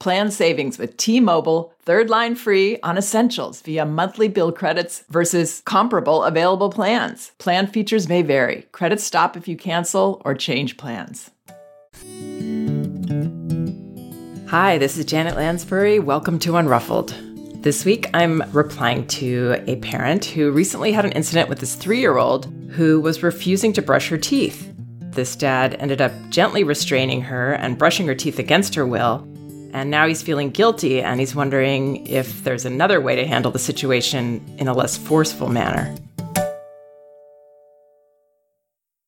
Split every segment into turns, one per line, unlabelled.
Plan savings with T-Mobile, third line free on essentials via monthly bill credits versus comparable available plans. Plan features may vary. Credits stop if you cancel or change plans. Hi, this is Janet Lansbury. Welcome to Unruffled. This week, I'm replying to a parent who recently had an incident with his three year old who was refusing to brush her teeth. This dad ended up gently restraining her and brushing her teeth against her will, and now he's feeling guilty and he's wondering if there's another way to handle the situation in a less forceful manner.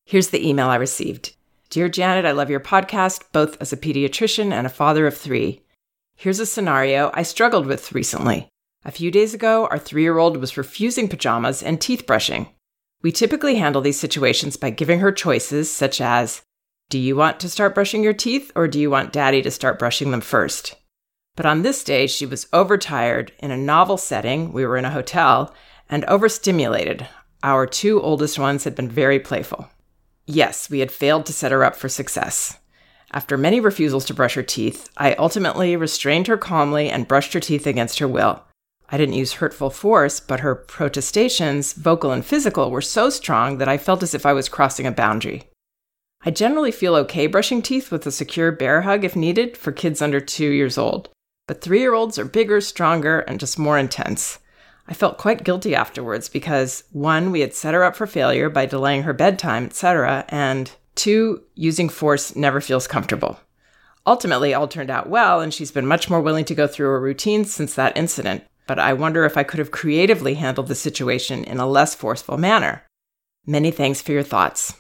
Here's the email I received Dear Janet, I love your podcast, both as a pediatrician and a father of three. Here's a scenario I struggled with recently. A few days ago, our three year old was refusing pajamas and teeth brushing. We typically handle these situations by giving her choices such as do you want to start brushing your teeth or do you want daddy to start brushing them first? But on this day, she was overtired in a novel setting. We were in a hotel and overstimulated. Our two oldest ones had been very playful. Yes, we had failed to set her up for success. After many refusals to brush her teeth, I ultimately restrained her calmly and brushed her teeth against her will. I didn't use hurtful force, but her protestations, vocal and physical, were so strong that I felt as if I was crossing a boundary. I generally feel okay brushing teeth with a secure bear hug if needed for kids under two years old, but three year olds are bigger, stronger, and just more intense. I felt quite guilty afterwards because one, we had set her up for failure by delaying her bedtime, etc., and two, using force never feels comfortable. Ultimately, all turned out well, and she's been much more willing to go through her routine since that incident. But I wonder if I could have creatively handled the situation in a less forceful manner. Many thanks for your thoughts.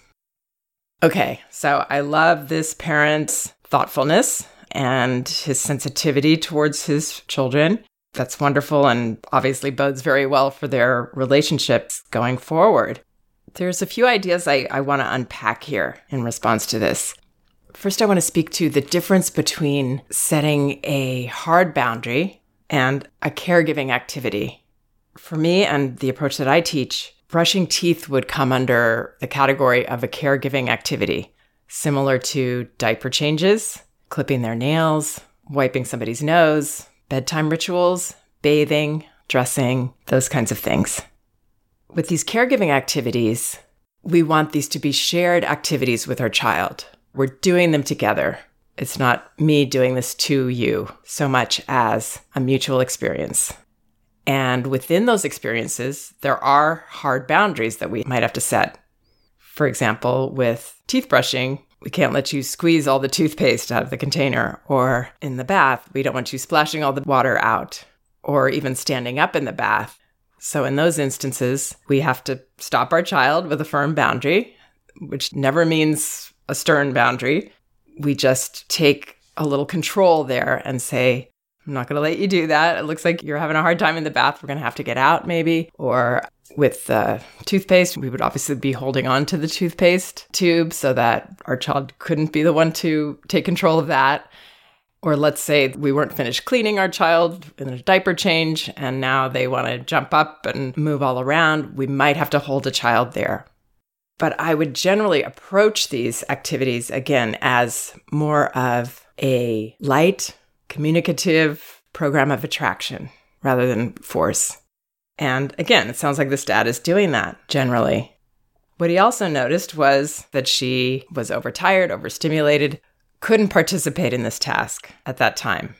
Okay, so I love this parent's thoughtfulness and his sensitivity towards his children. That's wonderful and obviously bodes very well for their relationships going forward. There's a few ideas I, I want to unpack here in response to this. First, I want to speak to the difference between setting a hard boundary and a caregiving activity. For me and the approach that I teach, brushing teeth would come under the category of a caregiving activity, similar to diaper changes, clipping their nails, wiping somebody's nose, bedtime rituals, bathing, dressing, those kinds of things. With these caregiving activities, we want these to be shared activities with our child. We're doing them together. It's not me doing this to you so much as a mutual experience. And within those experiences, there are hard boundaries that we might have to set. For example, with teeth brushing, we can't let you squeeze all the toothpaste out of the container. Or in the bath, we don't want you splashing all the water out. Or even standing up in the bath. So, in those instances, we have to stop our child with a firm boundary, which never means a stern boundary. We just take a little control there and say, I'm not going to let you do that. It looks like you're having a hard time in the bath. We're going to have to get out, maybe. Or with the toothpaste, we would obviously be holding on to the toothpaste tube so that our child couldn't be the one to take control of that. Or let's say we weren't finished cleaning our child in a diaper change and now they want to jump up and move all around. We might have to hold a child there. But I would generally approach these activities again as more of a light, communicative program of attraction rather than force. And again, it sounds like this dad is doing that generally. What he also noticed was that she was overtired, overstimulated, couldn't participate in this task at that time.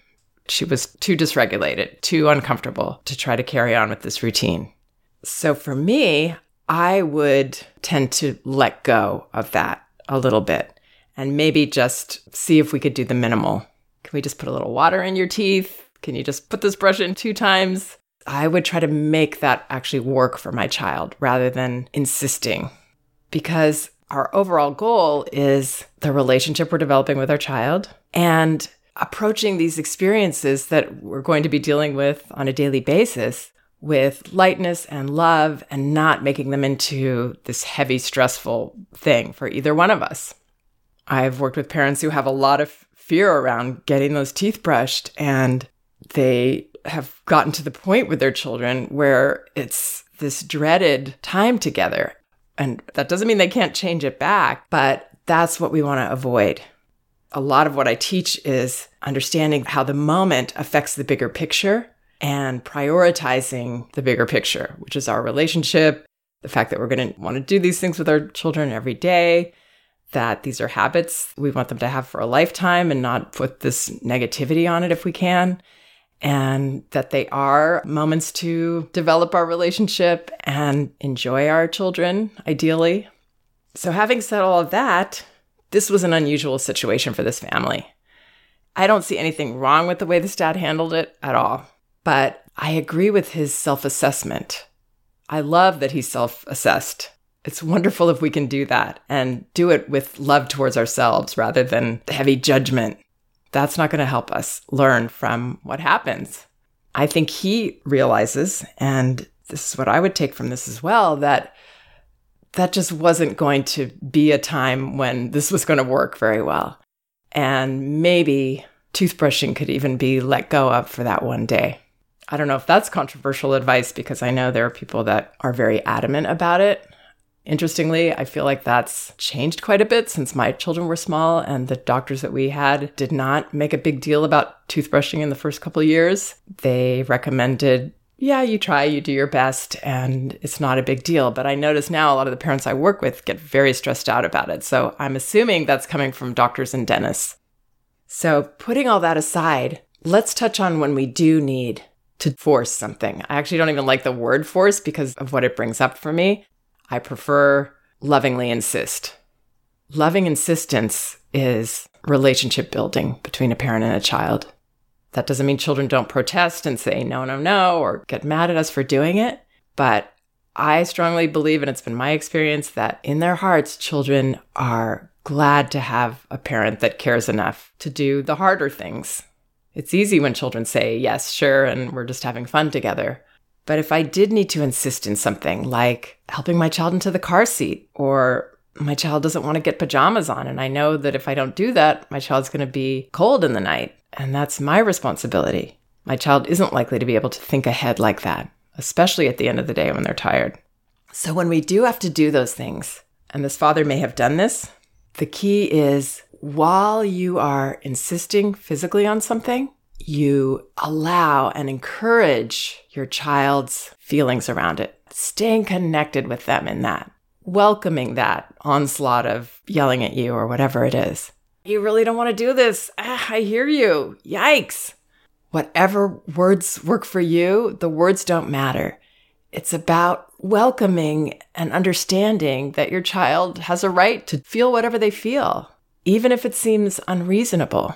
She was too dysregulated, too uncomfortable to try to carry on with this routine. So for me, I would tend to let go of that a little bit and maybe just see if we could do the minimal. Can we just put a little water in your teeth? Can you just put this brush in two times? I would try to make that actually work for my child rather than insisting because our overall goal is the relationship we're developing with our child and approaching these experiences that we're going to be dealing with on a daily basis with lightness and love and not making them into this heavy, stressful thing for either one of us. I've worked with parents who have a lot of fear around getting those teeth brushed, and they have gotten to the point with their children where it's this dreaded time together. And that doesn't mean they can't change it back, but that's what we want to avoid. A lot of what I teach is understanding how the moment affects the bigger picture and prioritizing the bigger picture, which is our relationship, the fact that we're going to want to do these things with our children every day, that these are habits we want them to have for a lifetime and not put this negativity on it if we can. And that they are moments to develop our relationship and enjoy our children, ideally. So, having said all of that, this was an unusual situation for this family. I don't see anything wrong with the way this dad handled it at all. But I agree with his self assessment. I love that he's self assessed. It's wonderful if we can do that and do it with love towards ourselves rather than heavy judgment. That's not going to help us learn from what happens. I think he realizes, and this is what I would take from this as well, that that just wasn't going to be a time when this was going to work very well. And maybe toothbrushing could even be let go of for that one day. I don't know if that's controversial advice because I know there are people that are very adamant about it. Interestingly, I feel like that's changed quite a bit since my children were small and the doctors that we had did not make a big deal about toothbrushing in the first couple years. They recommended, yeah, you try, you do your best, and it's not a big deal. But I notice now a lot of the parents I work with get very stressed out about it. So I'm assuming that's coming from doctors and dentists. So putting all that aside, let's touch on when we do need to force something. I actually don't even like the word force because of what it brings up for me. I prefer lovingly insist. Loving insistence is relationship building between a parent and a child. That doesn't mean children don't protest and say no, no, no, or get mad at us for doing it. But I strongly believe, and it's been my experience, that in their hearts, children are glad to have a parent that cares enough to do the harder things it's easy when children say, yes, sure, and we're just having fun together. But if I did need to insist in something like helping my child into the car seat or my child doesn't want to get pajamas on, and I know that if I don't do that, my child's going to be cold in the night, and that's my responsibility. My child isn't likely to be able to think ahead like that, especially at the end of the day when they're tired. So when we do have to do those things, and this father may have done this, the key is while you are insisting physically on something, you allow and encourage your child's feelings around it, staying connected with them in that, welcoming that onslaught of yelling at you or whatever it is. You really don't want to do this. Ah, I hear you. Yikes. Whatever words work for you, the words don't matter. It's about welcoming and understanding that your child has a right to feel whatever they feel even if it seems unreasonable.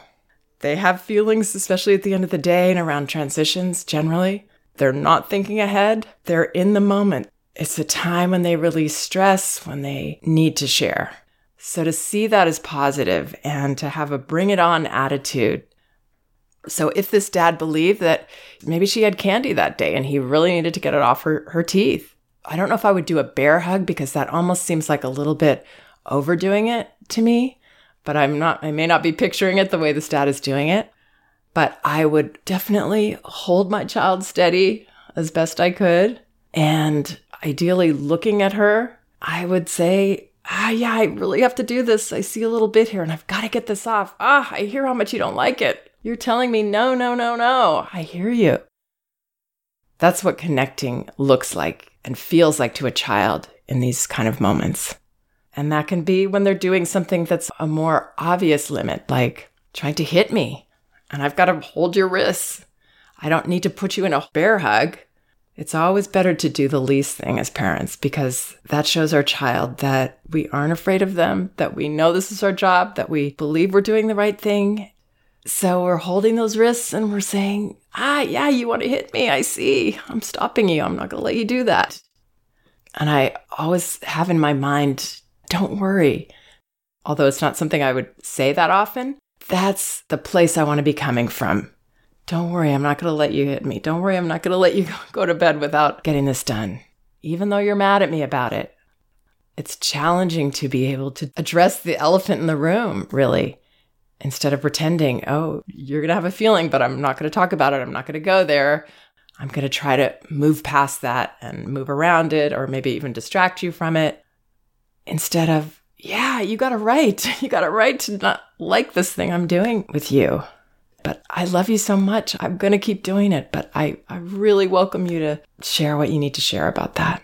They have feelings, especially at the end of the day and around transitions generally. They're not thinking ahead, they're in the moment. It's a time when they release stress, when they need to share. So to see that as positive and to have a bring it on attitude. So if this dad believed that maybe she had candy that day and he really needed to get it off her, her teeth, I don't know if I would do a bear hug because that almost seems like a little bit overdoing it to me but I'm not, I may not be picturing it the way the stat is doing it. but I would definitely hold my child steady as best I could. And ideally, looking at her, I would say, Ah, yeah, I really have to do this. I see a little bit here and I've got to get this off. Ah, I hear how much you don't like it. You're telling me no, no, no, no. I hear you. That's what connecting looks like and feels like to a child in these kind of moments. And that can be when they're doing something that's a more obvious limit, like trying to hit me, and I've got to hold your wrists. I don't need to put you in a bear hug. It's always better to do the least thing as parents because that shows our child that we aren't afraid of them, that we know this is our job, that we believe we're doing the right thing. So we're holding those wrists and we're saying, ah, yeah, you want to hit me. I see. I'm stopping you. I'm not going to let you do that. And I always have in my mind, don't worry. Although it's not something I would say that often, that's the place I want to be coming from. Don't worry, I'm not going to let you hit me. Don't worry, I'm not going to let you go to bed without getting this done, even though you're mad at me about it. It's challenging to be able to address the elephant in the room, really, instead of pretending, oh, you're going to have a feeling, but I'm not going to talk about it. I'm not going to go there. I'm going to try to move past that and move around it or maybe even distract you from it instead of, yeah, you got a right. You got a right to not like this thing I'm doing with you. But I love you so much. I'm going to keep doing it. But I, I really welcome you to share what you need to share about that.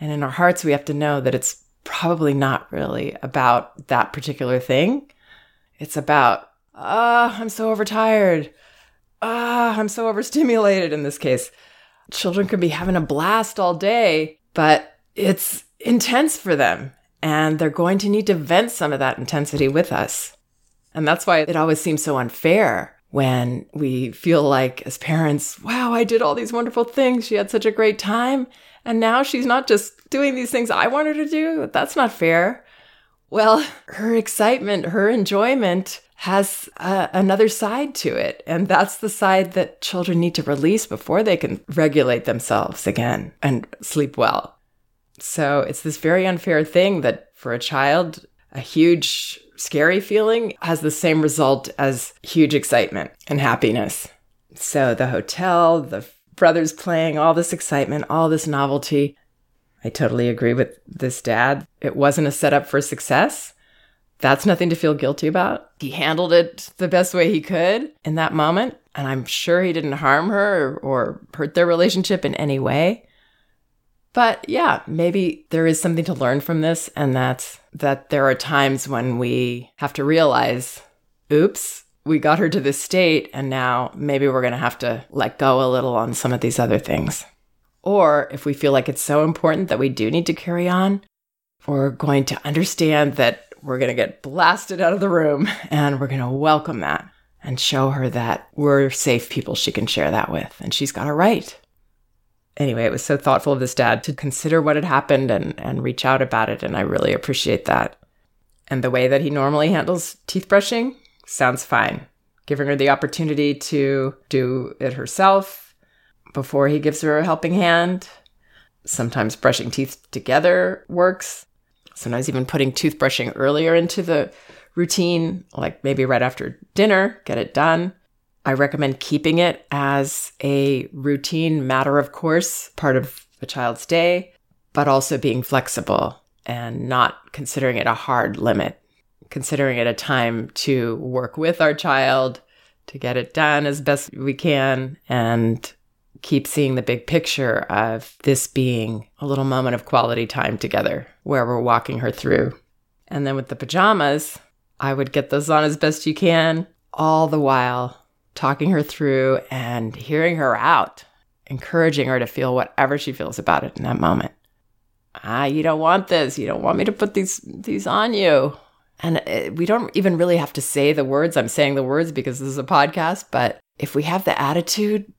And in our hearts, we have to know that it's probably not really about that particular thing. It's about, ah, oh, I'm so overtired. Ah, oh, I'm so overstimulated in this case. Children could be having a blast all day, but it's intense for them. And they're going to need to vent some of that intensity with us. And that's why it always seems so unfair when we feel like, as parents, wow, I did all these wonderful things. She had such a great time. And now she's not just doing these things I want her to do. That's not fair. Well, her excitement, her enjoyment has uh, another side to it. And that's the side that children need to release before they can regulate themselves again and sleep well. So it's this very unfair thing that for a child, a huge scary feeling has the same result as huge excitement and happiness. So the hotel, the brothers playing, all this excitement, all this novelty. I totally agree with this dad. It wasn't a setup for success. That's nothing to feel guilty about. He handled it the best way he could in that moment. And I'm sure he didn't harm her or, hurt their relationship in any way. But yeah, maybe there is something to learn from this, and that's that there are times when we have to realize, oops, we got her to this state, and now maybe we're going to have to let go a little on some of these other things. Or if we feel like it's so important that we do need to carry on, we're going to understand that we're going to get blasted out of the room and we're going to welcome that and show her that we're safe people she can share that with, and she's got a right anyway, it was so thoughtful of this dad to consider what had happened and, and reach out about it. And I really appreciate that. And the way that he normally handles teeth brushing sounds fine. Giving her the opportunity to do it herself before he gives her a helping hand. Sometimes brushing teeth together works. Sometimes even putting toothbrushing earlier into the routine, like maybe right after dinner, get it done. I recommend keeping it as a routine matter of course part of a child's day, but also being flexible and not considering it a hard limit, considering it a time to work with our child, to get it done as best we can, and keep seeing the big picture of this being a little moment of quality time together where we're walking her through. And then with the pajamas, I would get those on as best you can, all the while talking her through and hearing her out, encouraging her to feel whatever she feels about it in that moment. Ah, you don't want this. You don't want me to put these these on you. And it, we don't even really have to say the words. I'm saying the words because this is a podcast, but if we have the attitude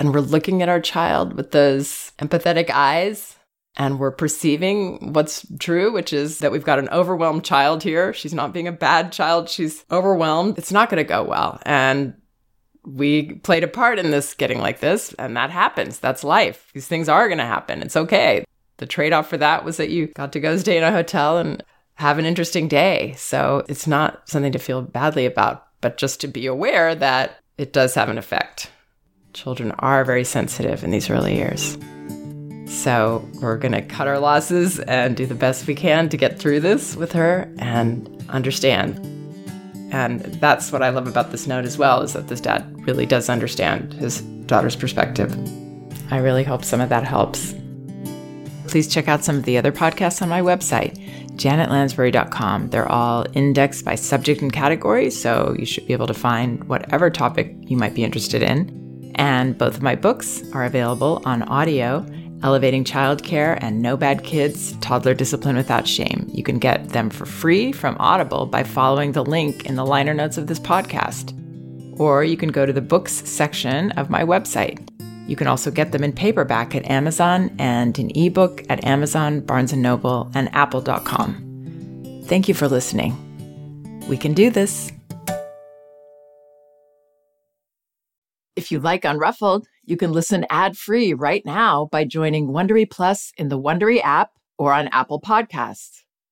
and we're looking at our child with those empathetic eyes and we're perceiving what's true, which is that we've got an overwhelmed child here. She's not being a bad child, she's overwhelmed. It's not going to go well. And we played a part in this getting like this, and that happens. That's life. These things are going to happen. It's okay. The trade off for that was that you got to go stay in a hotel and have an interesting day. So it's not something to feel badly about. but just to be aware that it does have an effect. Children are very sensitive in these early years. So we're going to cut our losses and do the best we can to get through this with her and understand. And that's what I love about this note as well is that this dad really does understand his daughter's perspective. I really hope some of that helps. Please check out some of the other podcasts on my website, janetlansbury.com. They're all indexed by subject and category, so you should be able to find whatever topic you might be interested in. And both of my books are available on audio Elevating Childcare and No Bad Kids Toddler Discipline Without Shame. You can get them for free from Audible by following the link in the liner notes of this podcast. Or you can go to the books section of my website. You can also get them in paperback at Amazon and in ebook at Amazon, Barnes & Noble, and apple.com. Thank you for listening. We can do this. If you like Unruffled, you can listen ad-free right now by joining Wondery Plus in the Wondery app or on Apple Podcasts.